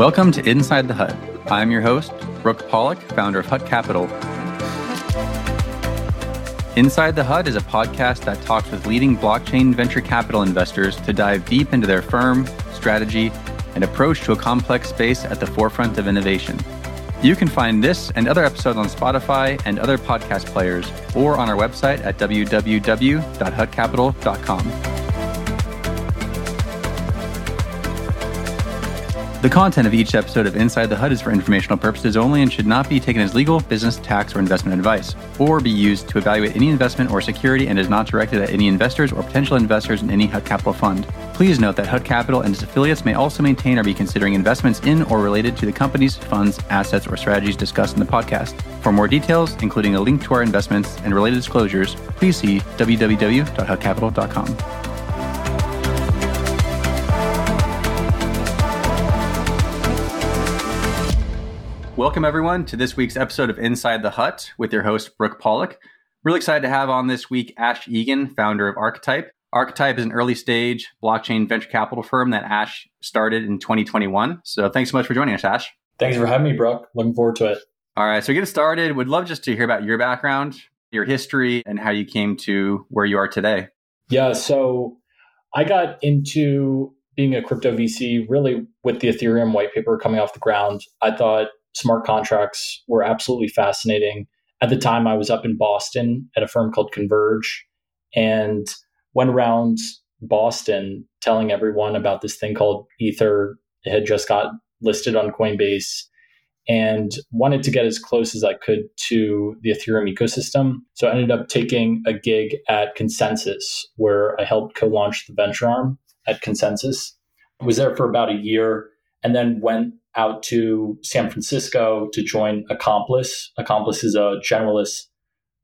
Welcome to Inside the Hut. I'm your host, Brooke Pollack, founder of Hut Capital. Inside the Hut is a podcast that talks with leading blockchain venture capital investors to dive deep into their firm, strategy, and approach to a complex space at the forefront of innovation. You can find this and other episodes on Spotify and other podcast players or on our website at www.hutcapital.com. The content of each episode of Inside the Hut is for informational purposes only and should not be taken as legal, business, tax, or investment advice, or be used to evaluate any investment or security and is not directed at any investors or potential investors in any Hut Capital fund. Please note that Hut Capital and its affiliates may also maintain or be considering investments in or related to the companies, funds, assets, or strategies discussed in the podcast. For more details, including a link to our investments and related disclosures, please see www.hutcapital.com. Welcome, everyone, to this week's episode of Inside the Hut with your host, Brooke Pollack. Really excited to have on this week Ash Egan, founder of Archetype. Archetype is an early stage blockchain venture capital firm that Ash started in 2021. So thanks so much for joining us, Ash. Thanks for having me, Brooke. Looking forward to it. All right, so get started. Would love just to hear about your background, your history, and how you came to where you are today. Yeah, so I got into being a crypto VC really with the Ethereum white paper coming off the ground. I thought smart contracts were absolutely fascinating. At the time, I was up in Boston at a firm called Converge and went around Boston telling everyone about this thing called Ether. It had just got listed on Coinbase and wanted to get as close as I could to the Ethereum ecosystem. So I ended up taking a gig at ConsenSys, where I helped co launch the venture arm at ConsenSys. I was there for about a year and then went out to San Francisco to join Accomplice. Accomplice is a generalist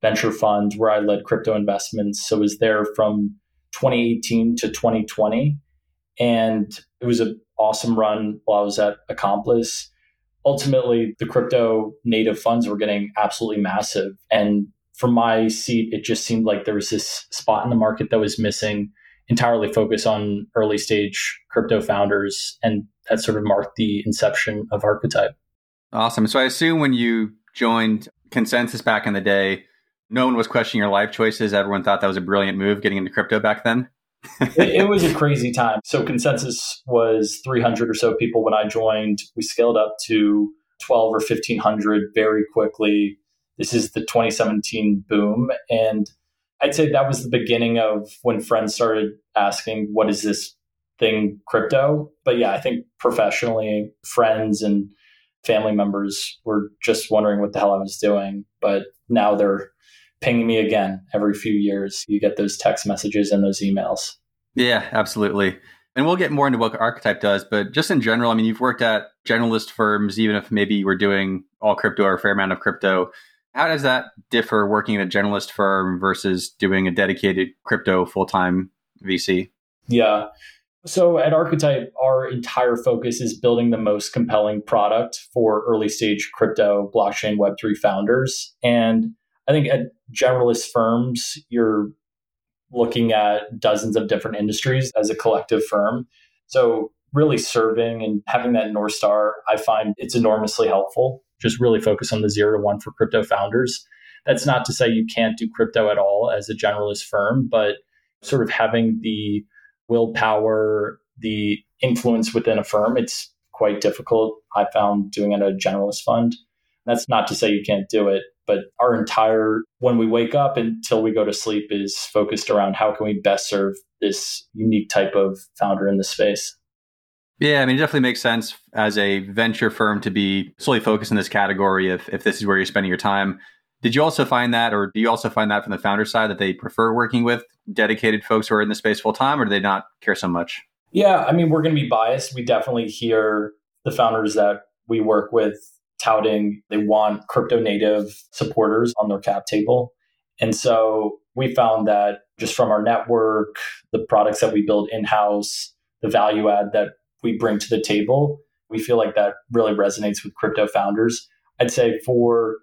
venture fund where I led crypto investments. So I was there from 2018 to 2020. And it was an awesome run while I was at Accomplice. Ultimately, the crypto native funds were getting absolutely massive. And from my seat, it just seemed like there was this spot in the market that was missing entirely focus on early stage crypto founders. And that sort of marked the inception of Archetype. Awesome. So I assume when you joined ConsenSys back in the day, no one was questioning your life choices. Everyone thought that was a brilliant move getting into crypto back then. it, it, was a crazy time. So ConsenSys was 300 or so people when I joined. We scaled up to 12 or 1500 very quickly. This is the 2017 boom. And I'd say that was the beginning of when friends started asking, what is this thing crypto? But yeah, I think professionally, friends and family members were just wondering what the hell I was doing. But now they're pinging me again every few years. You get those text messages and those emails. Yeah, absolutely. And we'll get more into what Archetype does, but just in general, I mean, you've worked at generalist firms, even if maybe you were doing all crypto or a fair amount of crypto. How does that differ working at a generalist firm versus doing a dedicated crypto full time VC? Yeah. So at Archetype, our entire focus is building the most compelling product for early stage crypto blockchain Web3 founders. And I think at generalist firms, you're looking at dozens of different industries as a collective firm. So really serving and having that North Star, I find it's enormously helpful just really focus on the zero to one for crypto founders. That's not to say you can't do crypto at all as a generalist firm, but sort of having the willpower, the influence within a firm, it's quite difficult. I found doing it at a generalist fund. That's not to say you can't do it, but our entire when we wake up until we go to sleep is focused around how can we best serve this unique type of founder in the space. Yeah, I mean, it definitely makes sense as a venture firm to be solely focused in this category if, if this is where you're spending your time. Did you also find that, or do you also find that from the founder side that they prefer working with dedicated folks who are in the space full time, or do they not care so much? Yeah, I mean, we're going to be biased. We definitely hear the founders that we work with touting they want crypto native supporters on their cap table. And so we found that just from our network, the products that we build in house, the value add that we bring to the table. We feel like that really resonates with crypto founders. I'd say for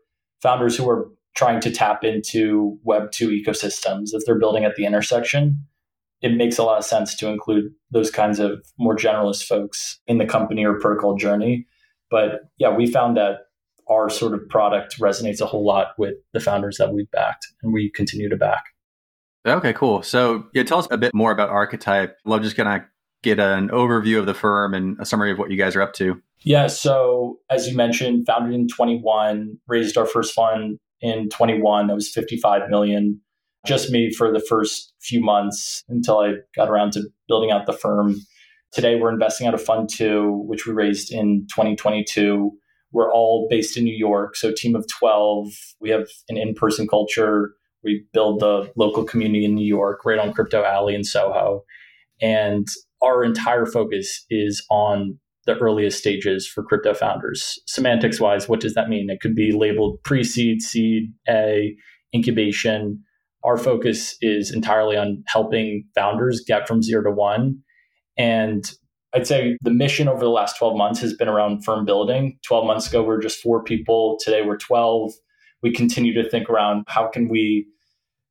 founders who are trying to tap into Web2 ecosystems, if they're building at the intersection, it makes a lot of sense to include those kinds of more generalist folks in the company or protocol journey. But yeah, we found that our sort of product resonates a whole lot with the founders that we've backed and we continue to back. Okay, cool. So yeah, tell us a bit more about Archetype. Love just gonna get an overview of the firm and a summary of what you guys are up to. Yeah, so as you mentioned, founded in 21, raised our first fund in 21 that was 55 million just me for the first few months until I got around to building out the firm. Today we're investing out of fund 2 which we raised in 2022 we're all based in New York. So, team of 12. We have an in person culture. We build the local community in New York, right on Crypto Alley in Soho. And our entire focus is on the earliest stages for crypto founders. Semantics wise, what does that mean? It could be labeled pre seed, seed, A, incubation. Our focus is entirely on helping founders get from zero to one. And I'd say the mission over the last 12 months has been around firm building. 12 months ago, we are just four people. Today, we're 12. We continue to think around how can we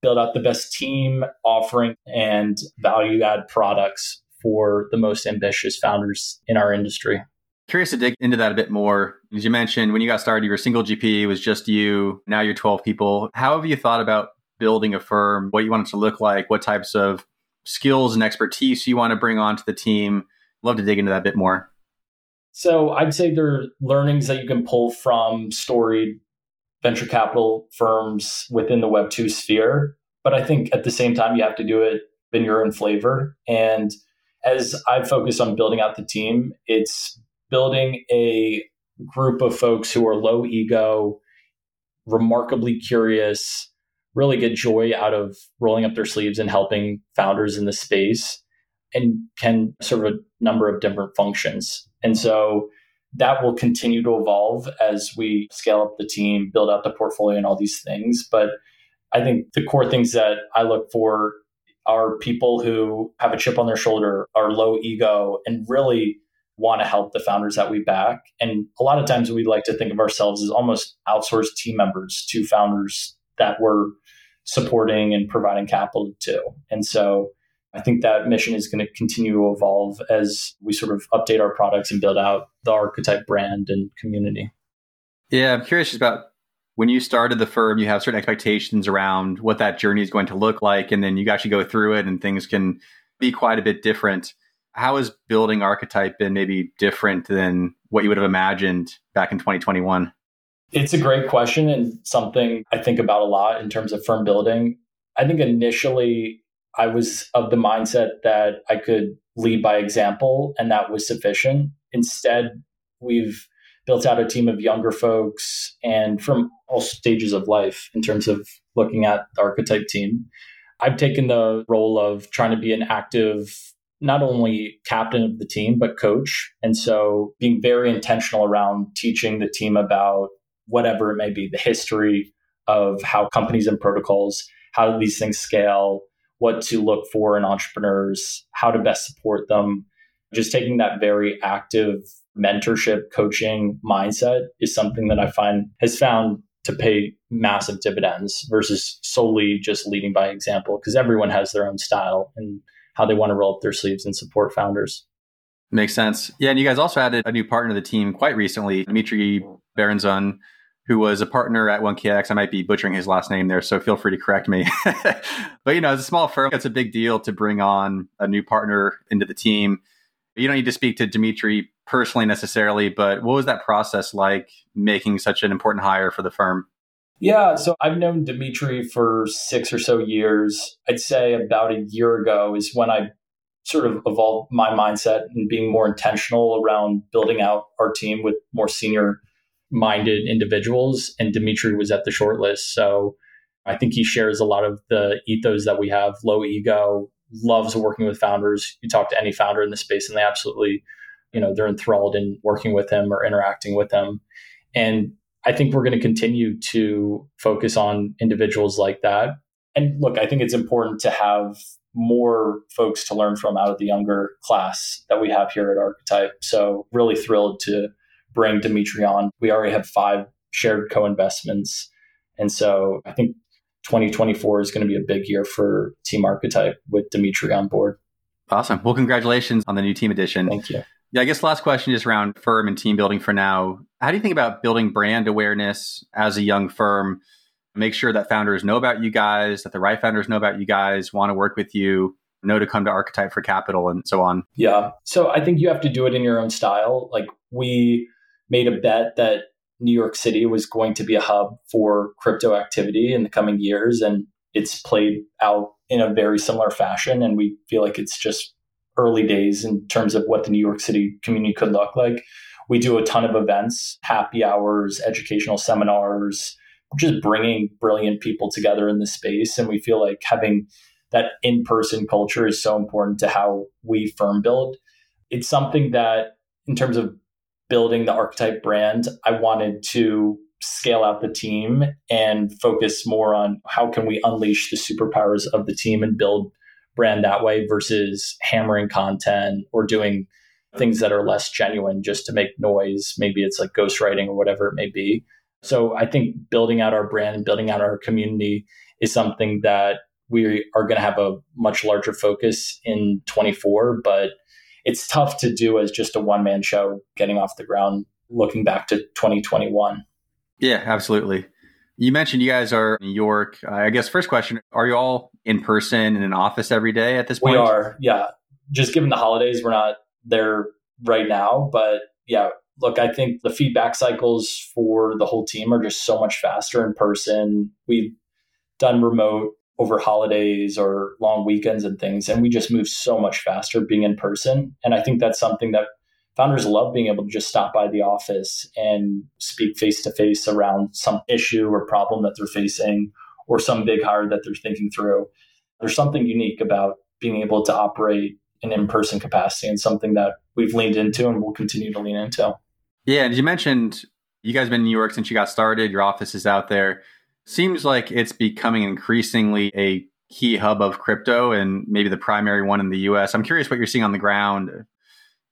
build out the best team offering and value add products for the most ambitious founders in our industry. Curious to dig into that a bit more. As you mentioned, when you got started, you were single GP, it was just you. Now you're 12 people. How have you thought about building a firm, what you want it to look like, what types of skills and expertise you want to bring onto the team? love to dig into that a bit more. So I'd say there are learnings that you can pull from storied venture capital firms within the Web2 sphere. But I think at the same time, you have to do it in your own flavor. And as I've focused on building out the team, it's building a group of folks who are low ego, remarkably curious, really get joy out of rolling up their sleeves and helping founders in the space and can serve a number of different functions. And so that will continue to evolve as we scale up the team, build out the portfolio, and all these things. But I think the core things that I look for are people who have a chip on their shoulder, are low ego, and really want to help the founders that we back. And a lot of times we like to think of ourselves as almost outsourced team members to founders that we're supporting and providing capital to. And so I think that mission is going to continue to evolve as we sort of update our products and build out the archetype brand and community. Yeah, I'm curious about when you started the firm, you have certain expectations around what that journey is going to look like, and then you actually go through it and things can be quite a bit different. How has building archetype been maybe different than what you would have imagined back in 2021? It's a great question and something I think about a lot in terms of firm building. I think initially I was of the mindset that I could lead by example and that was sufficient. Instead, we've built out a team of younger folks and from all stages of life in terms of looking at the archetype team. I've taken the role of trying to be an active, not only captain of the team, but coach. And so being very intentional around teaching the team about whatever it may be, the history of how companies and protocols, how these things scale, what to look for in entrepreneurs, how to best support them. Just taking that very active mentorship coaching mindset is something that I find has found to pay massive dividends versus solely just leading by example because everyone has their own style and how they want to roll up their sleeves and support founders. Makes sense. Yeah, and you guys also added a new partner to the team quite recently, Dimitri Berenzon, who was a partner at 1KX. I might be butchering his last name there, so feel free to correct me. but you know, as a small firm, it's a big deal to bring on a new partner into the team. You don't need to speak to Dimitri personally necessarily, but what was that process like making such an important hire for the firm? Yeah, so I've known Dimitri for six or so years. I'd say about a year ago is when I sort of evolved my mindset and being more intentional around building out our team with more senior minded individuals, and Dimitri was at the shortlist. So I think he shares a lot of the ethos that we have low ego, loves working with founders. You talk to any founder in the space, and they absolutely, you know, they're enthralled in working with them or interacting with them. And I think we're going to continue to focus on individuals like that. And look, I think it's important to have more folks to learn from out of the younger class that we have here at Archetype. So, really thrilled to bring Dimitri on. We already have five shared co investments. And so I think 2024 is going to be a big year for Team Archetype with Dimitri on board. Awesome. Well, congratulations on the new team edition. Thank you. Yeah, I guess last question is around firm and team building for now. How do you think about building brand awareness as a young firm? Make sure that founders know about you guys, that the right founders know about you guys, want to work with you, know to come to Archetype for capital, and so on. Yeah. So I think you have to do it in your own style. Like we made a bet that New York City was going to be a hub for crypto activity in the coming years. And it's played out in a very similar fashion. And we feel like it's just early days in terms of what the New York City community could look like. We do a ton of events, happy hours, educational seminars, just bringing brilliant people together in the space. And we feel like having that in person culture is so important to how we firm build. It's something that, in terms of building the archetype brand, I wanted to scale out the team and focus more on how can we unleash the superpowers of the team and build brand that way versus hammering content or doing things that are less genuine just to make noise. Maybe it's like ghostwriting or whatever it may be. So I think building out our brand and building out our community is something that we are going to have a much larger focus in 24, but it's tough to do as just a one man show getting off the ground looking back to 2021. Yeah, absolutely. You mentioned you guys are in New York. Uh, I guess first question, are you all in person in an office every day at this point? We are. Yeah. Just given the holidays, we're not there right now, but yeah, look, I think the feedback cycles for the whole team are just so much faster in person. We've done remote over holidays or long weekends and things. And we just move so much faster being in person. And I think that's something that founders love being able to just stop by the office and speak face to face around some issue or problem that they're facing or some big hire that they're thinking through. There's something unique about being able to operate in in-person capacity and something that we've leaned into and will continue to lean into. Yeah, and you mentioned you guys been in New York since you got started. Your office is out there. Seems like it's becoming increasingly a key hub of crypto and maybe the primary one in the US. I'm curious what you're seeing on the ground.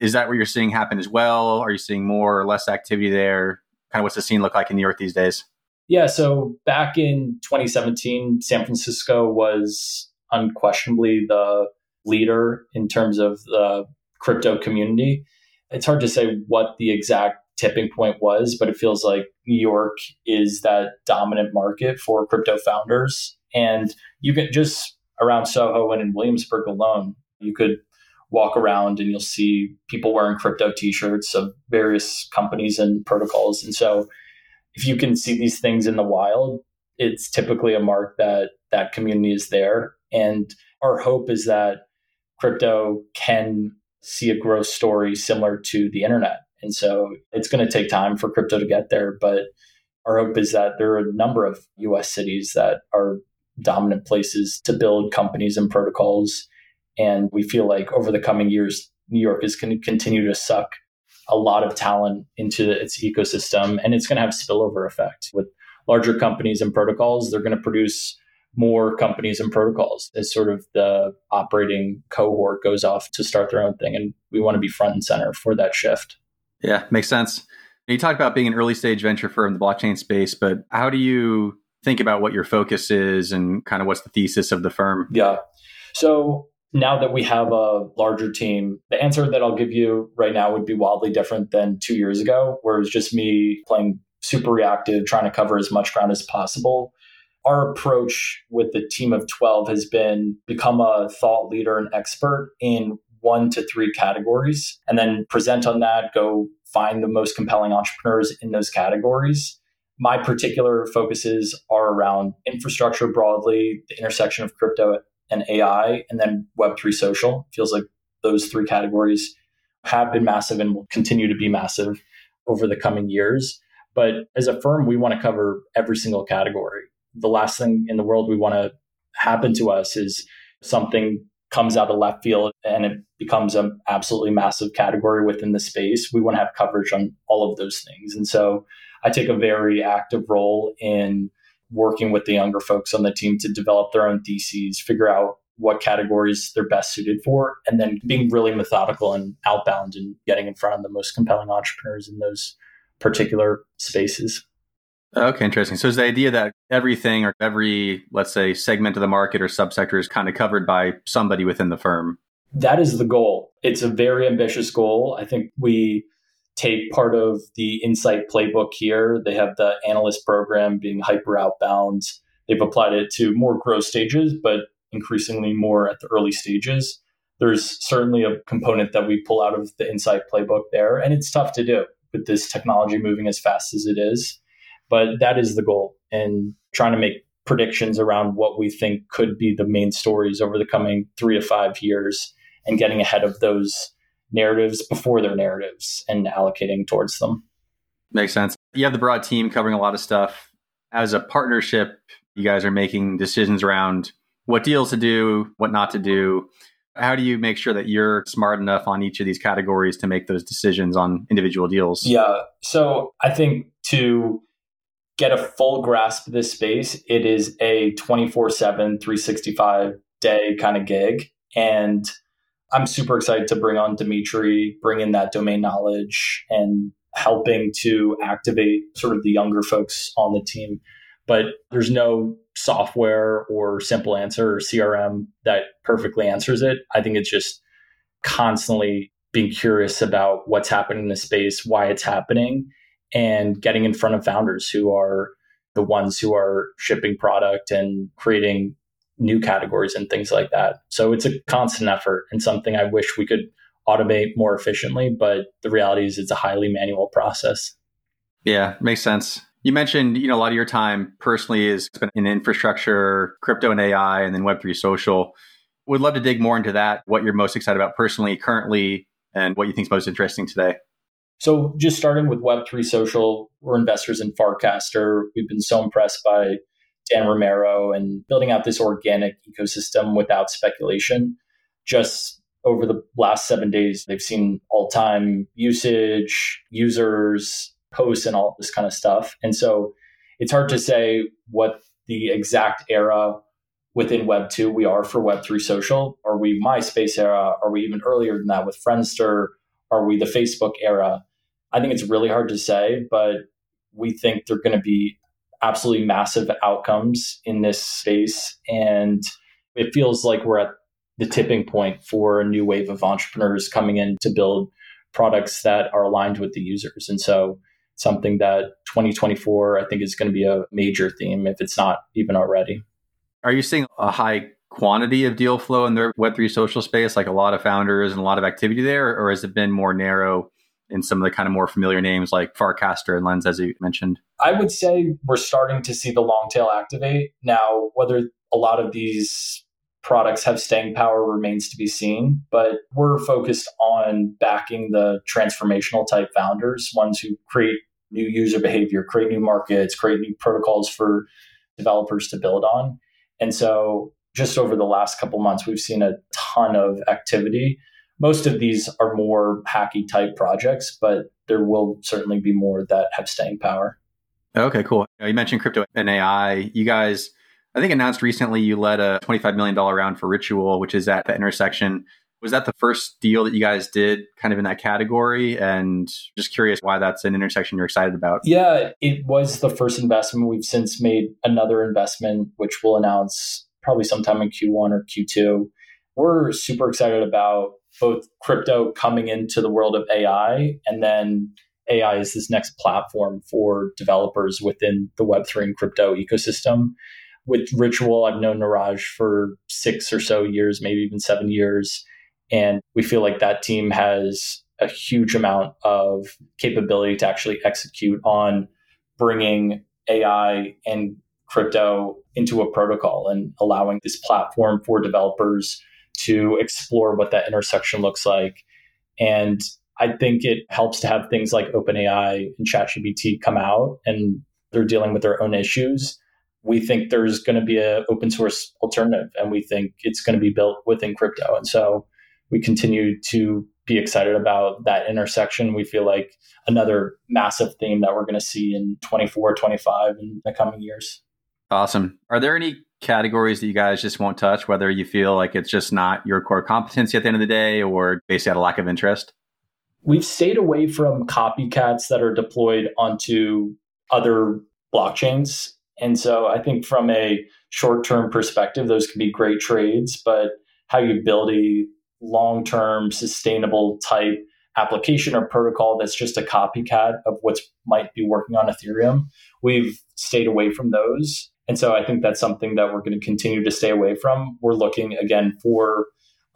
Is that what you're seeing happen as well? Are you seeing more or less activity there? Kind of what's the scene look like in New York these days? Yeah, so back in 2017, San Francisco was unquestionably the leader in terms of the crypto community. It's hard to say what the exact tipping point was, but it feels like New York is that dominant market for crypto founders. And you can just around Soho and in Williamsburg alone, you could walk around and you'll see people wearing crypto t-shirts of various companies and protocols. And so if you can see these things in the wild, it's typically a mark that that community is there. And our hope is that crypto can see a growth story similar to the internet and so it's going to take time for crypto to get there. But our hope is that there are a number of US cities that are dominant places to build companies and protocols. And we feel like over the coming years, New York is going to continue to suck a lot of talent into its ecosystem. And it's going to have spillover effect with larger companies and protocols. They're going to produce more companies and protocols as sort of the operating cohort goes off to start their own thing. And we want to be front and center for that shift. Yeah, makes sense. You talked about being an early stage venture firm in the blockchain space, but how do you think about what your focus is and kind of what's the thesis of the firm? Yeah. So now that we have a larger team, the answer that I'll give you right now would be wildly different than two years ago, where it was just me playing super reactive, trying to cover as much ground as possible. Our approach with the team of 12 has been become a thought leader and expert in one to three categories and then present on that, go find the most compelling entrepreneurs in those categories. My particular focuses are around infrastructure broadly, the intersection of crypto and AI, and then Web3 social. Feels like those three categories have been massive and will continue to be massive over the coming years. But as a firm, we want to cover every single category. The last thing in the world we want to happen to us is something comes out of left field and it becomes an absolutely massive category within the space, we want to have coverage on all of those things. And so I take a very active role in working with the younger folks on the team to develop their own theses, figure out what categories they're best suited for, and then being really methodical and outbound and getting in front of the most compelling entrepreneurs in those particular spaces. Okay, interesting. So is the idea that everything or every, let's say, segment of the market or subsector is kind of covered by somebody within the firm? That is the goal. It's a very ambitious goal. I think we take part of the Insight playbook here. They have the analyst program being hyper outbound. They've applied it to more growth stages, but increasingly more at the early stages. There's certainly a component that we pull out of the Insight playbook there, and it's tough to do with this technology moving as fast as it is. But that is the goal, and trying to make predictions around what we think could be the main stories over the coming three to five years and getting ahead of those narratives before their narratives and allocating towards them. Makes sense. You have the broad team covering a lot of stuff. As a partnership, you guys are making decisions around what deals to do, what not to do. How do you make sure that you're smart enough on each of these categories to make those decisions on individual deals? Yeah. So I think to get a full grasp of this space, it is a 24 7, 365 day kind of gig. And I'm super excited to bring on Dimitri, bring in that domain knowledge and helping to activate sort of the younger folks on the team. But there's no software or simple answer or CRM that perfectly answers it. I think it's just constantly being curious about what's happening in the space, why it's happening, and getting in front of founders who are the ones who are shipping product and creating new categories and things like that. So it's a constant effort and something I wish we could automate more efficiently, but the reality is it's a highly manual process. Yeah, makes sense. You mentioned, you know, a lot of your time personally is spent in infrastructure, crypto and AI, and then Web3 social. Would love to dig more into that, what you're most excited about personally, currently, and what you think is most interesting today. So just starting with Web3 social, we're investors in Farcaster. We've been so impressed by Dan Romero and building out this organic ecosystem without speculation. Just over the last seven days, they've seen all time usage, users, posts, and all this kind of stuff. And so it's hard to say what the exact era within Web 2 we are for Web 3 social. Are we MySpace era? Are we even earlier than that with Friendster? Are we the Facebook era? I think it's really hard to say, but we think they're going to be absolutely massive outcomes in this space. And it feels like we're at the tipping point for a new wave of entrepreneurs coming in to build products that are aligned with the users. And so something that 2024 I think is going to be a major theme if it's not even already. Are you seeing a high quantity of deal flow in the Web3 social space, like a lot of founders and a lot of activity there, or has it been more narrow in some of the kind of more familiar names like Farcaster and Lens, as you mentioned? I would say we're starting to see the long tail activate. Now, whether a lot of these products have staying power remains to be seen, but we're focused on backing the transformational type founders, ones who create new user behavior, create new markets, create new protocols for developers to build on. And so just over the last couple months, we've seen a ton of activity most of these are more hacky type projects, but there will certainly be more that have staying power. Okay, cool. You mentioned crypto and AI. You guys, I think, announced recently you led a $25 million round for Ritual, which is at the intersection. Was that the first deal that you guys did kind of in that category? And just curious why that's an intersection you're excited about. Yeah, it was the first investment. We've since made another investment, which we'll announce probably sometime in Q1 or Q2. We're super excited about both crypto coming into the world of AI and then AI is this next platform for developers within the Web3 and crypto ecosystem. With Ritual, I've known Niraj for six or so years, maybe even seven years. And we feel like that team has a huge amount of capability to actually execute on bringing AI and crypto into a protocol and allowing this platform for developers to explore what that intersection looks like. And I think it helps to have things like OpenAI and ChatGPT come out and they're dealing with their own issues. We think there's going to be an open source alternative and we think it's going to be built within crypto. And so we continue to be excited about that intersection. We feel like another massive theme that we're going to see in 24, 25 in the coming years. Awesome. Are there any categories that you guys just won't touch, whether you feel like it's just not your core competency at the end of the day or basically out of lack of interest? We've stayed away from copycats that are deployed onto other blockchains. And so I think from a short term perspective, those can be great trades, but how you build a long term sustainable type application or protocol that's just a copycat of what's might be working on Ethereum, we've stayed away from those. And so I think that's something that we're going to continue to stay away from. We're looking again for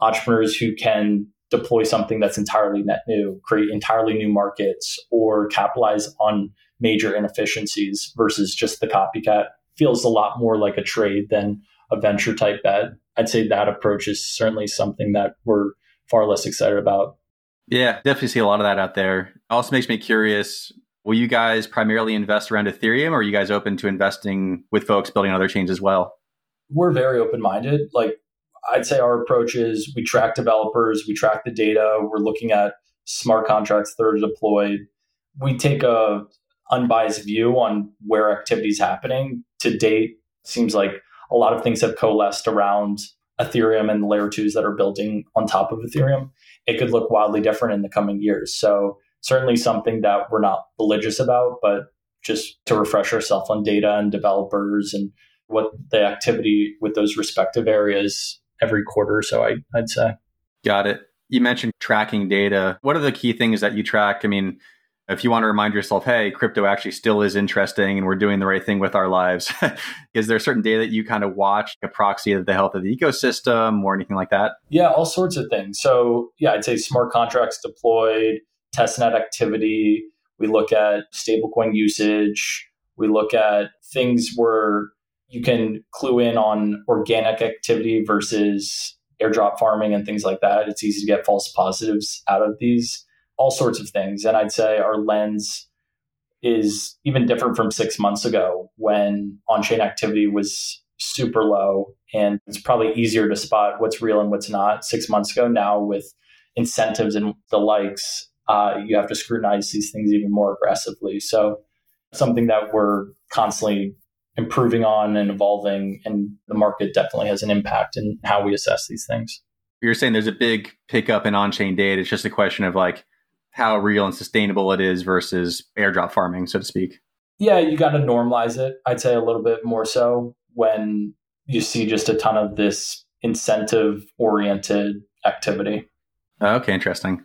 entrepreneurs who can deploy something that's entirely net new, create entirely new markets, or capitalize on major inefficiencies versus just the copycat. Feels a lot more like a trade than a venture type bet. I'd say that approach is certainly something that we're far less excited about. Yeah, definitely see a lot of that out there. Also makes me curious. Will you guys primarily invest around Ethereum or are you guys open to investing with folks building other chains as well? We're very open minded. Like I'd say our approach is we track developers, we track the data, we're looking at smart contracts that are deployed. We take a unbiased view on where activity is happening. To date, seems like a lot of things have coalesced around Ethereum and layer twos that are building on top of Ethereum. It could look wildly different in the coming years. So certainly something that we're not religious about, but just to refresh ourselves on data and developers and what the activity with those respective areas every quarter or so, I, I'd say. Got it. You mentioned tracking data. What are the key things that you track? I mean, if you want to remind yourself, hey, crypto actually still is interesting and we're doing the right thing with our lives, is there a certain data that you kind of watch, a proxy of the health of the ecosystem or anything like that? Yeah, all sorts of things. So, yeah, I'd say smart contracts deployed, testnet activity. We look at stablecoin usage. We look at things where you can clue in on organic activity versus airdrop farming and things like that. It's easy to get false positives out of these, all sorts of things. And I'd say our lens is even different from six months ago when on chain activity was super low. And it's probably easier to spot what's real and what's not six months ago. Now, with incentives and the likes, uh, you have to scrutinize these things even more aggressively. So, something that we're constantly improving on and evolving and the market definitely has an impact in how we assess these things. You're saying there's a big pickup in on-chain data. It's just a question of like how real and sustainable it is versus airdrop farming so to speak. Yeah you got to normalize it i'd say a little bit more so when you see just a ton of this incentive oriented activity. Okay interesting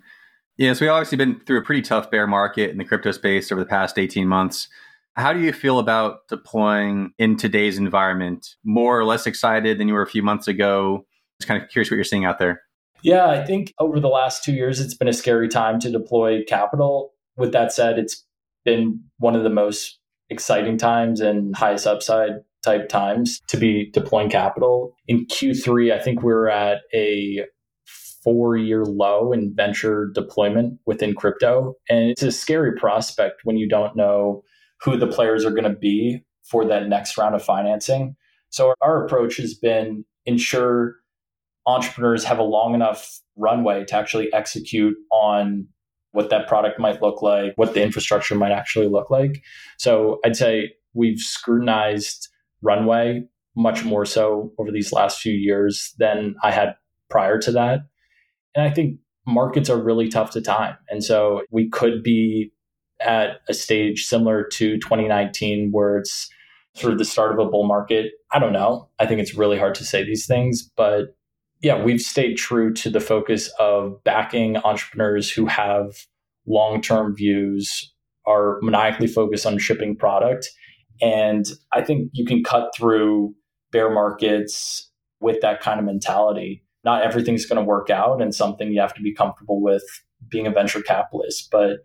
yeah so we've obviously been through a pretty tough bear market in the crypto space over the past 18 months how do you feel about deploying in today's environment? More or less excited than you were a few months ago? Just kind of curious what you're seeing out there. Yeah, I think over the last two years, it's been a scary time to deploy capital. With that said, it's been one of the most exciting times and highest upside type times to be deploying capital. In Q3, I think we we're at a four year low in venture deployment within crypto. And it's a scary prospect when you don't know who the players are going to be for that next round of financing. So our approach has been ensure entrepreneurs have a long enough runway to actually execute on what that product might look like, what the infrastructure might actually look like. So I'd say we've scrutinized runway much more so over these last few years than I had prior to that. And I think markets are really tough to time. And so we could be at a stage similar to 2019 where it's sort of the start of a bull market. I don't know. I think it's really hard to say these things, but yeah, we've stayed true to the focus of backing entrepreneurs who have long term views, are maniacally focused on shipping product. And I think you can cut through bear markets with that kind of mentality. Not everything's going to work out and something you have to be comfortable with being a venture capitalist. But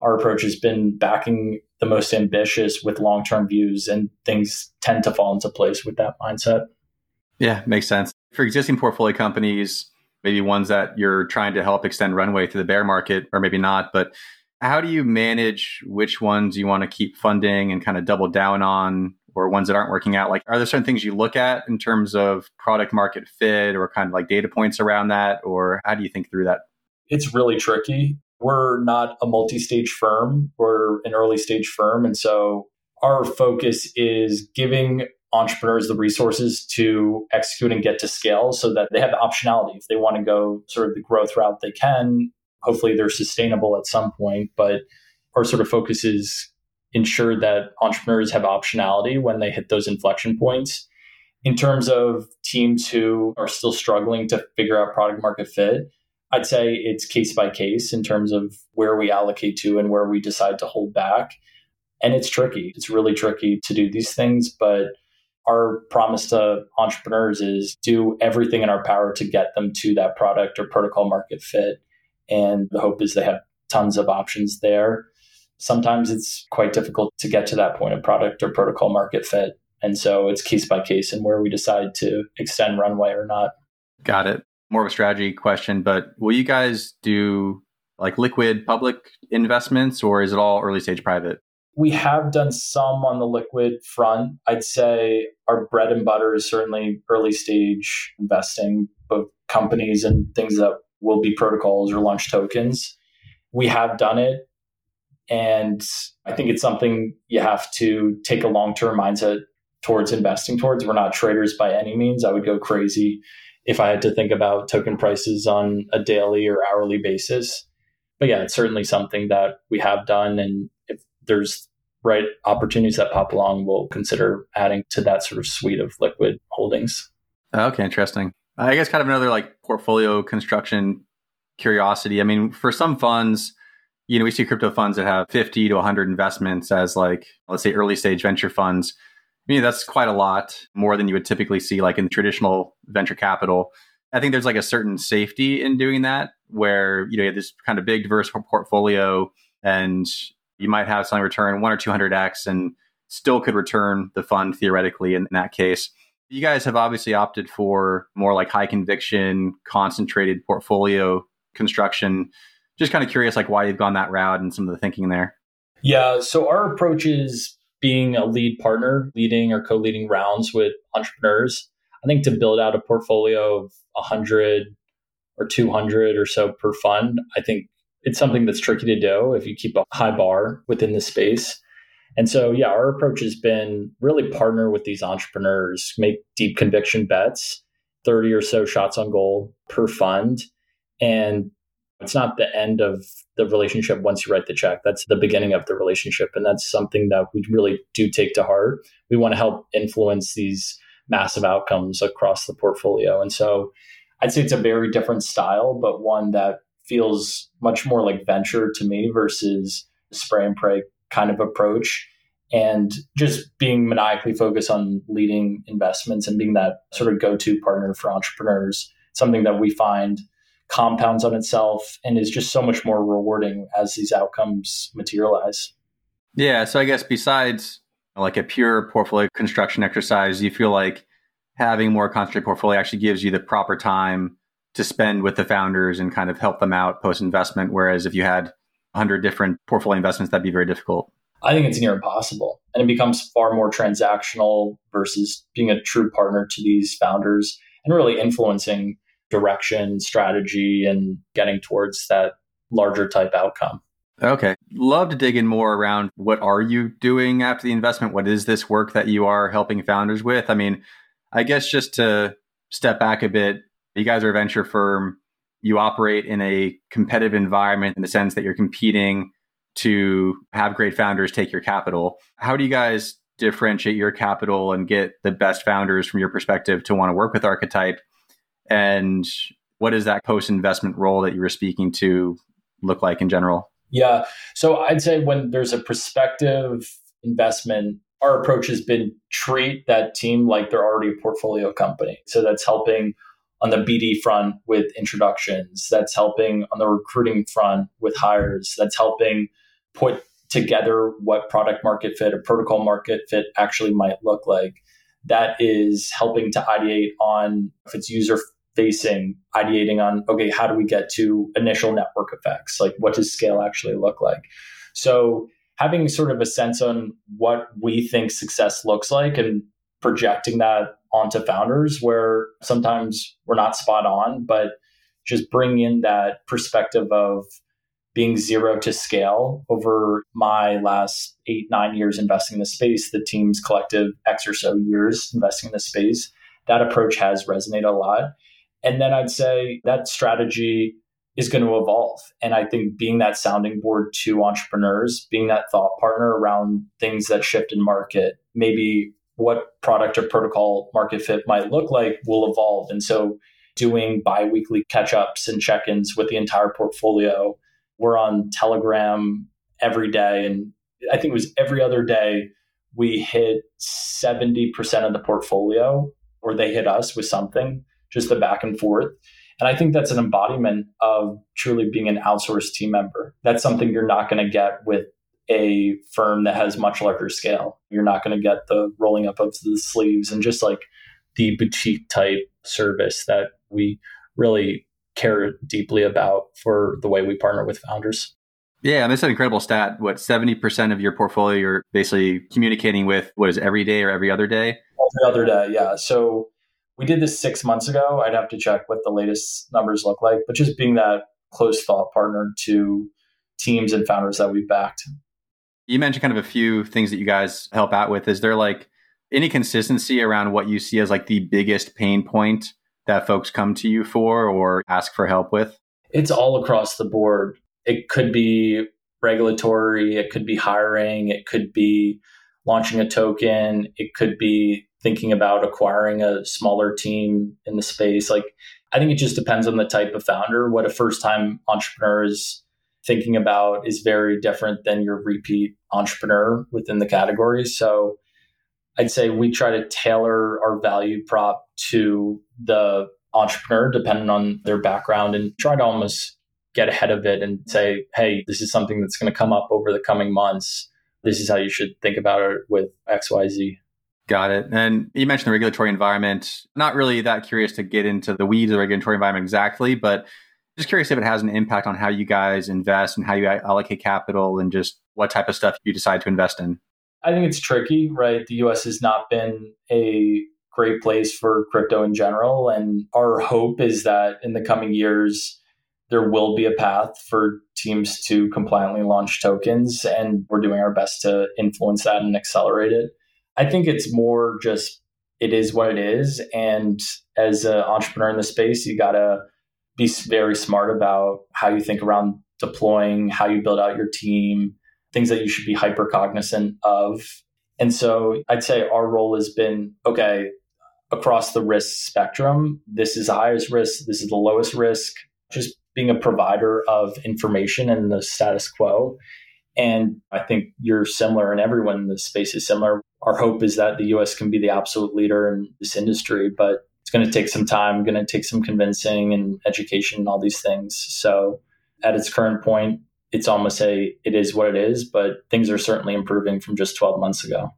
our approach has been backing the most ambitious with long term views, and things tend to fall into place with that mindset. Yeah, makes sense. For existing portfolio companies, maybe ones that you're trying to help extend runway through the bear market, or maybe not, but how do you manage which ones you want to keep funding and kind of double down on or ones that aren't working out like are there certain things you look at in terms of product market fit or kind of like data points around that or how do you think through that it's really tricky we're not a multi stage firm, we're an early stage firm. And so our focus is giving entrepreneurs the resources to execute and get to scale so that they have the optionality. If they want to go sort of the growth route, they can. Hopefully, they're sustainable at some point. But our sort of focus is ensure that entrepreneurs have optionality when they hit those inflection points. In terms of teams who are still struggling to figure out product market fit, I'd say it's case by case in terms of where we allocate to and where we decide to hold back. And it's tricky. It's really tricky to do these things, but our promise to entrepreneurs is do everything in our power to get them to that product or protocol market fit. And the hope is they have tons of options there. Sometimes it's quite difficult to get to that point of product or protocol market fit. And so it's case by case and where we decide to extend runway or not. Got it. More of a strategy question, but will you guys do like liquid public investments or is it all early stage private? We have done some on the liquid front. I'd say our bread and butter is certainly early stage investing, both companies and things that will be protocols or launch tokens. We have done it. And I think it's something you have to take a long term mindset towards investing towards. We're not traders by any means. I would go crazy if I had to think about token prices on a daily or hourly basis. But yeah, it's certainly something that we have done. And if there's right opportunities that pop along, we'll consider adding to that sort of suite of liquid holdings. Okay, interesting. I guess kind of another like portfolio construction curiosity. I mean, for some funds, you know, we see crypto funds that have 50 to 100 investments as like, let's say early stage venture funds. I mean, that's quite a lot more than you would typically see like in traditional venture capital. I think there's like a certain safety in doing that where, you know, you have this kind of big diverse portfolio and you might have something return one or 200x and still could return the fund theoretically in that case. You guys have obviously opted for more like high conviction, concentrated portfolio construction. Just kind of curious, like why you've gone that route and some of the thinking there. Yeah. So our approach is being a lead partner, leading or co leading rounds with entrepreneurs. I think to build out a portfolio of 100 or 200 or so per fund, I think it's something that's tricky to do if you keep a high bar within the space. And so, yeah, our approach has been really partner with these entrepreneurs, make deep conviction bets, 30 or so shots on goal per fund. And it's not the end of the relationship once you write the check. That's the beginning of the relationship. And that's something that we really do take to heart. We want to help influence these massive outcomes across the portfolio. And so I'd say it's a very different style, but one that feels much more like venture to me versus spray and pray kind of approach. And just being maniacally focused on leading investments and being that sort of go to partner for entrepreneurs, something that we find compounds on itself and is just so much more rewarding as these outcomes materialize. Yeah. So I guess besides like a pure portfolio construction exercise, you feel like having more concentrated portfolio actually gives you the proper time to spend with the founders and kind of help them out post investment. Whereas if you had 100 different portfolio investments, that'd be very difficult. I think it's near impossible. And it becomes far more transactional versus being a true partner to these founders and really influencing direction, strategy, and getting towards that larger type outcome. Okay. Love to dig in more around what are you doing after the investment? What is this work that you are helping founders with? I mean, I guess just to step back a bit, you guys are a venture firm. You operate in a competitive environment in the sense that you're competing to have great founders take your capital. How do you guys differentiate your capital and get the best founders from your perspective to want to work with Archetype? And what does that post investment role that you were speaking to look like in general? Yeah. So I'd say when there's a prospective investment, our approach has been treat that team like they're already a portfolio company. So that's helping on the BD front with introductions. That's helping on the recruiting front with hires. That's helping put together what product market fit or protocol market fit actually might look like. That is helping to ideate on if it's user facing, ideating on, okay, how do we get to initial network effects? Like, what does scale actually look like? So, having sort of a sense on what we think success looks like and projecting that onto founders where sometimes we're not spot on, but just bring in that perspective of being zero to scale over my last eight, nine years investing in the space, the team's collective X or so years investing in the space. That approach has resonated a lot. And then I'd say that strategy is going to evolve. And I think being that sounding board to entrepreneurs, being that thought partner around things that shift in market, maybe what product or protocol market fit might look like will evolve. And so doing bi-weekly catch-ups and check-ins with the entire portfolio. We're on Telegram every day. And I think it was every other day we hit 70% of the portfolio or they hit us with something, just the back and forth. And I think that's an embodiment of truly being an outsourced team member. That's something you're not going to get with a firm that has much larger scale. You're not going to get the rolling up of the sleeves and just like the boutique type service that we really care deeply about for the way we partner with founders. Yeah, and that's an incredible stat. What, 70% of your portfolio you're basically communicating with, what is it, every day or every other day? Every other day, yeah. So we did this six months ago. I'd have to check what the latest numbers look like, but just being that close thought partner to teams and founders that we've backed. You mentioned kind of a few things that you guys help out with. Is there like any consistency around what you see as like the biggest pain point that folks come to you for or ask for help with? It's all across the board. It could be regulatory, it could be hiring, it could be launching a token, it could be thinking about acquiring a smaller team in the space. Like, I think it just depends on the type of founder. What a first time entrepreneur is thinking about is very different than your repeat entrepreneur within the category. So, I'd say we try to tailor our value prop to the entrepreneur depending on their background and try to almost get ahead of it and say, hey, this is something that's going to come up over the coming months. This is how you should think about it with XYZ. Got it. And you mentioned the regulatory environment. Not really that curious to get into the weeds of the regulatory environment exactly, but just curious if it has an impact on how you guys invest and how you allocate capital and just what type of stuff you decide to invest in. I think it's tricky, right? The US has not been a great place for crypto in general. And our hope is that in the coming years, there will be a path for teams to compliantly launch tokens, and we're doing our best to influence that and accelerate it. I think it's more just it is what it is, and as an entrepreneur in the space, you gotta be very smart about how you think around deploying, how you build out your team, things that you should be hyper cognizant of. And so I'd say our role has been okay across the risk spectrum. This is the highest risk, this is the lowest risk. Just being a provider of information and the status quo. And I think you're similar and everyone in the space is similar. Our hope is that the US can be the absolute leader in this industry, but it's going to take some time, going to take some convincing and education and all these things. So at its current point, it's almost a it is what it is, but things are certainly improving from just 12 months ago.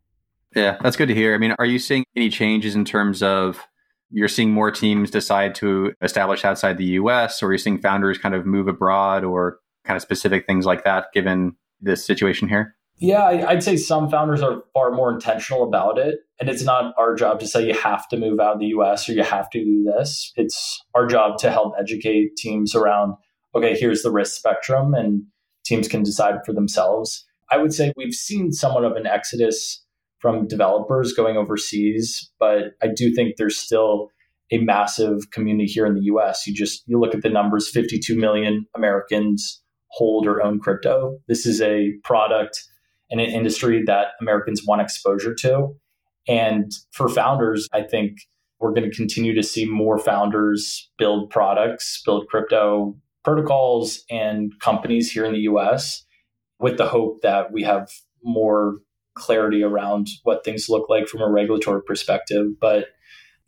Yeah, that's good to hear. I mean, are you seeing any changes in terms of you're seeing more teams decide to establish outside the US, or you're seeing founders kind of move abroad, or kind of specific things like that, given this situation here? Yeah, I'd say some founders are far more intentional about it. And it's not our job to say you have to move out of the US or you have to do this. It's our job to help educate teams around, okay, here's the risk spectrum, and teams can decide for themselves. I would say we've seen somewhat of an exodus from developers going overseas, but I do think there's still a massive community here in the US. You just you look at the numbers 52 million Americans hold or own crypto. This is a product and an industry that Americans want exposure to. And for founders, I think we're going to continue to see more founders build products, build crypto protocols and companies here in the US with the hope that we have more clarity around what things look like from a regulatory perspective. But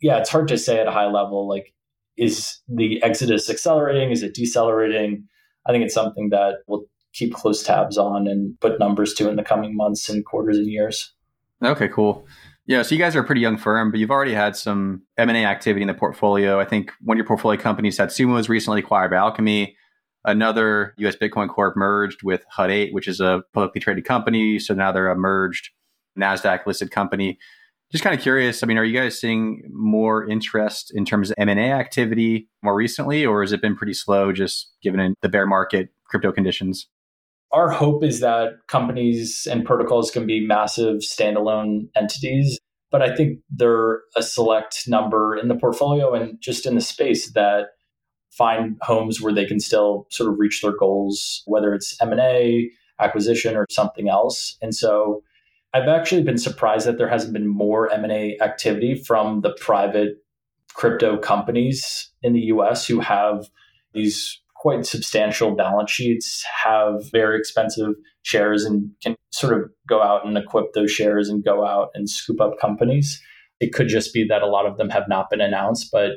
yeah, it's hard to say at a high level like, is the exodus accelerating? Is it decelerating? I think it's something that we'll keep close tabs on and put numbers to in the coming months and quarters and years. Okay, cool. Yeah, so you guys are a pretty young firm, but you've already had some M&A activity in the portfolio. I think one of your portfolio companies, Satsuma, was recently acquired by Alchemy. Another US Bitcoin Corp merged with Hut 8, which is a publicly traded company. So now they're a merged NASDAQ listed company. Just kind of curious. I mean, are you guys seeing more interest in terms of M&A activity more recently, or has it been pretty slow just given the bear market crypto conditions? Our hope is that companies and protocols can be massive standalone entities, but I think there are a select number in the portfolio and just in the space that find homes where they can still sort of reach their goals, whether it's M&A, acquisition or something else. And so I've actually been surprised that there hasn't been more M&A activity from the private crypto companies in the US who have these quite substantial balance sheets, have very expensive shares, and can sort of go out and equip those shares and go out and scoop up companies. It could just be that a lot of them have not been announced, but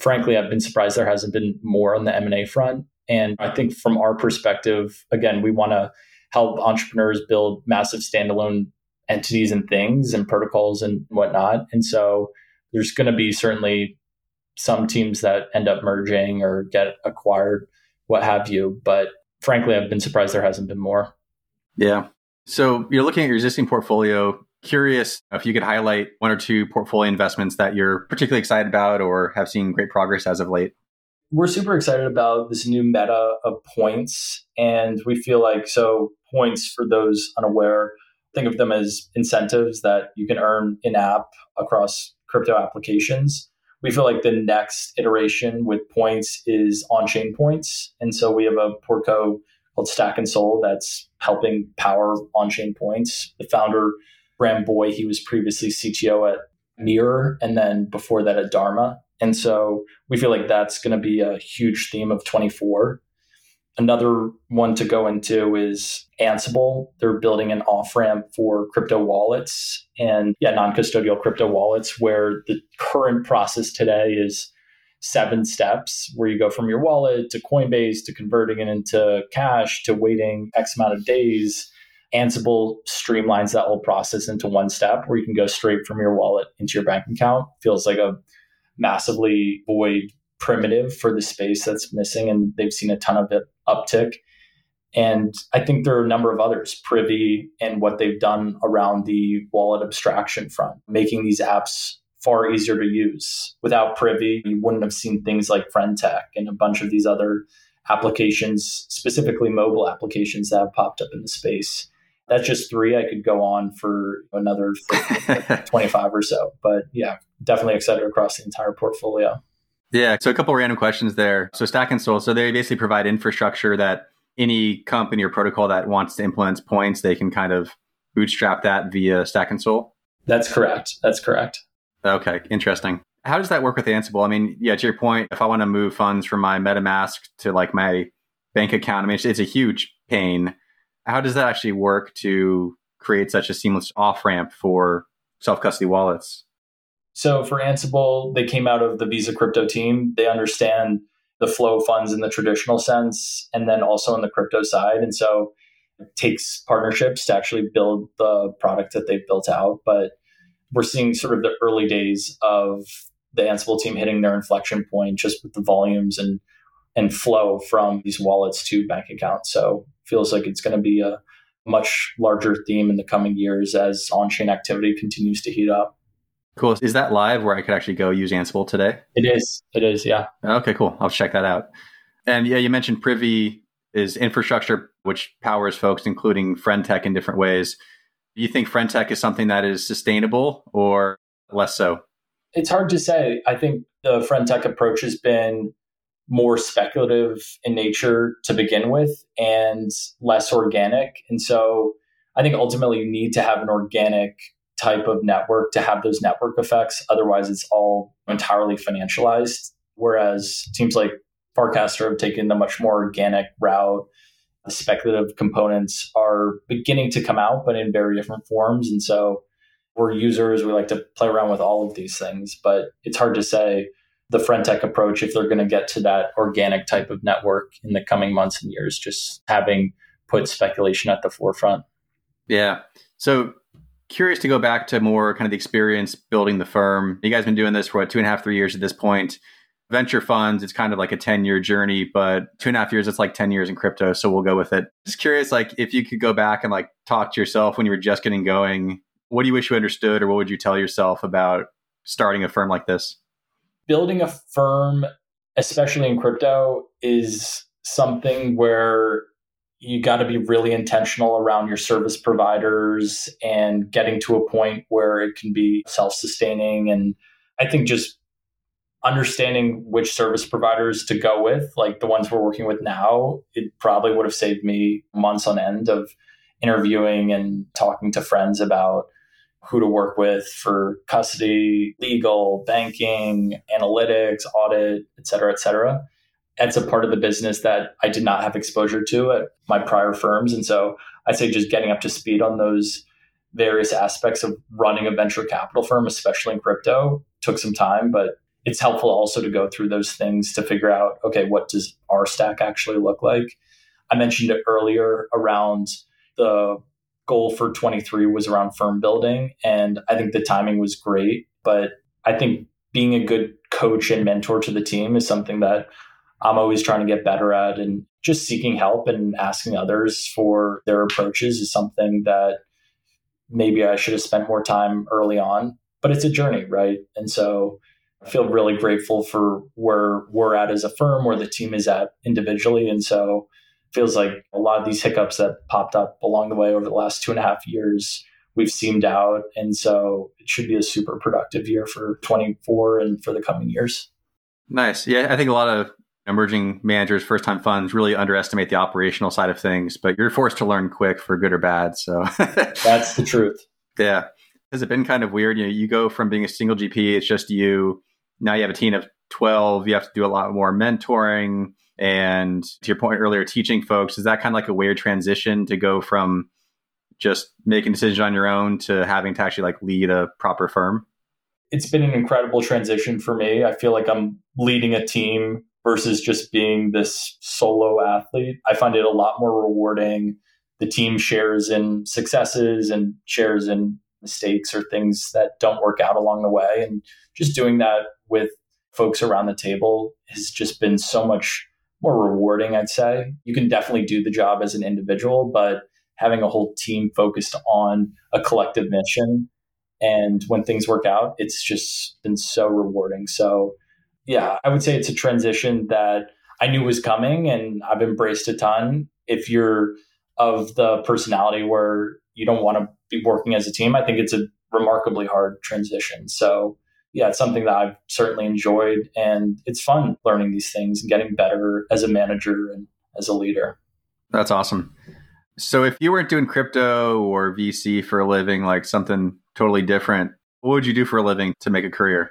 frankly, I've been surprised there hasn't been more on the M&A front. And I think from our perspective, again, we want to help entrepreneurs build massive standalone entities and things and protocols and whatnot. And so there's going to be certainly some teams that end up merging or get acquired, what have you. But frankly, I've been surprised there hasn't been more. Yeah. So you're looking at your existing portfolio. Curious if you could highlight one or two portfolio investments that you're particularly excited about or have seen great progress as of late. We're super excited about this new meta of points. And we feel like so points for those unaware, think of them as incentives that you can earn in app across crypto applications. We feel like the next iteration with points is on chain points. And so we have a portco called Stack and Soul that's helping power on chain points. The founder, Ram Boy, he was previously CTO at Mirror and then before that at Dharma. And so we feel like that's going to be a huge theme of 24. Another one to go into is Ansible. They're building an off ramp for crypto wallets and yeah, non custodial crypto wallets, where the current process today is seven steps where you go from your wallet to Coinbase to converting it into cash to waiting X amount of days. Ansible streamlines that whole process into one step where you can go straight from your wallet into your bank account. Feels like a massively void primitive for the space that's missing, and they've seen a ton of it uptick. And I think there are a number of others, Privy and what they've done around the wallet abstraction front, making these apps far easier to use. Without Privy, you wouldn't have seen things like FriendTech and a bunch of these other applications, specifically mobile applications that have popped up in the space. That's just three. I could go on for another 25 or so. But yeah, definitely excited across the entire portfolio. Yeah. So a couple random questions there. So Stack and Soul, so they basically provide infrastructure that any company or protocol that wants to implement points, they can kind of bootstrap that via Stack and Soul. That's correct. That's correct. Okay, interesting. How does that work with Ansible? I mean, yeah, to your point, if I want to move funds from my MetaMask to like my bank account, I mean, it's, it's a huge pain. How does that actually work to create such a seamless off ramp for self custody wallets? So for Ansible, they came out of the Visa crypto team. They understand the flow of funds in the traditional sense and then also on the crypto side. And so it takes partnerships to actually build the product that they've built out. But we're seeing sort of the early days of the Ansible team hitting their inflection point just with the volumes and and flow from these wallets to bank accounts. So feels like it's going to be a much larger theme in the coming years as on-chain activity continues to heat up. Cool. Is that live where I could actually go use Ansible today? It is. It is. Yeah. Okay, cool. I'll check that out. And yeah, you mentioned Privy is infrastructure which powers folks, including FriendTech in different ways. Do you think FriendTech is something that is sustainable or less so? It's hard to say. I think the FriendTech approach has been more speculative in nature to begin with and less organic. And so I think ultimately you need to have an organic type of network to have those network effects. Otherwise, it's all entirely financialized. Whereas teams like Farcaster have taken the much more organic route. The speculative components are beginning to come out, but in very different forms. And so we're users, we like to play around with all of these things, but it's hard to say the FriendTech approach if they're going to get to that organic type of network in the coming months and years, just having put speculation at the forefront. Yeah. So curious to go back to more kind of the experience building the firm. You guys been doing this for what two and a half, three years at this point. Venture funds, it's kind of like a 10 year journey, but two and a half years, it's like 10 years in crypto. So we'll go with it. Just curious, like if you could go back and like talk to yourself when you were just getting going, what do you wish you understood or what would you tell yourself about starting a firm like this? Building a firm, especially in crypto, is something where you got to be really intentional around your service providers and getting to a point where it can be self-sustaining and i think just understanding which service providers to go with, like the ones we're working with now, it probably would have saved me months on end of interviewing and talking to friends about who to work with for custody, legal, banking, analytics, audit, et cetera, et cetera. That's a part of the business that I did not have exposure to at my prior firms. And so I'd say just getting up to speed on those various aspects of running a venture capital firm, especially in crypto, took some time, but it's helpful also to go through those things to figure out okay, what does our stack actually look like? I mentioned it earlier around the goal for 23 was around firm building. And I think the timing was great. But I think being a good coach and mentor to the team is something that I'm always trying to get better at. And just seeking help and asking others for their approaches is something that maybe I should have spent more time early on. But it's a journey, right? And so I feel really grateful for where we're at as a firm, where the team is at individually. And so feels like a lot of these hiccups that popped up along the way over the last two and a half years, we've seamed out. And so it should be a super productive year for 24 and for the coming years. Nice. Yeah, I think a lot of emerging managers, first time funds really underestimate the operational side of things, but you're forced to learn quick for good or bad. So that's the truth. Yeah. Has it been kind of weird? You know, you go from being a single GP, it's just you. Now you have a team of 12. You have to do a lot more mentoring and to your point earlier, teaching folks, is that kind of like a weird transition to go from just making decisions on your own to having to actually like lead a proper firm? It's been an incredible transition for me. I feel like I'm leading a team versus just being this solo athlete. I find it a lot more rewarding. The team shares in successes and shares in mistakes or things that don't work out along the way. And just doing that with folks around the table has just been so much more rewarding, I'd say. You can definitely do the job as an individual, but having a whole team focused on a collective mission and when things work out, it's just been so rewarding. So, yeah, I would say it's a transition that I knew was coming and I've embraced a ton. If you're of the personality where you don't want to be working as a team, I think it's a remarkably hard transition. So, yeah, it's something that I've certainly enjoyed. And it's fun learning these things and getting better as a manager and as a leader. That's awesome. So, if you weren't doing crypto or VC for a living, like something totally different, what would you do for a living to make a career?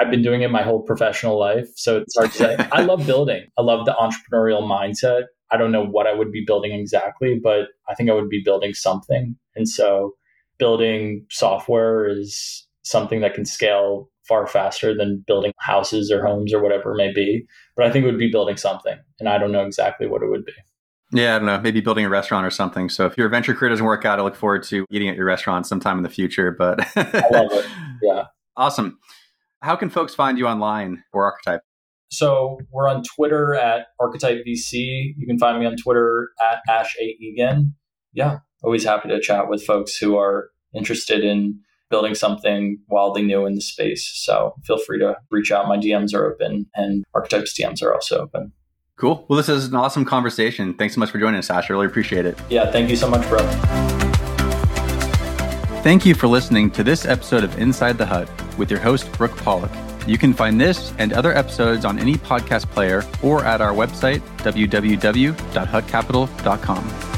I've been doing it my whole professional life. So, it's hard to say. I love building, I love the entrepreneurial mindset. I don't know what I would be building exactly, but I think I would be building something. And so, building software is something that can scale far faster than building houses or homes or whatever it may be. But I think it would be building something, and I don't know exactly what it would be. Yeah, I don't know. Maybe building a restaurant or something. So if your venture career doesn't work out, I look forward to eating at your restaurant sometime in the future. But I love it. Yeah. Awesome. How can folks find you online or Archetype? So we're on Twitter at Archetype VC. You can find me on Twitter at Ash A. Egan. Yeah, always happy to chat with folks who are interested in building something wildly new in the space. So feel free to reach out. My DMs are open and Archetypes DMs are also open. Cool. Well, this is an awesome conversation. Thanks so much for joining us, Ash. I really appreciate it. Yeah, thank you so much, bro. Thank you for listening to this episode of Inside the Hut with your host, Brooke Pollack. You can find this and other episodes on any podcast player or at our website, www.hutcapital.com.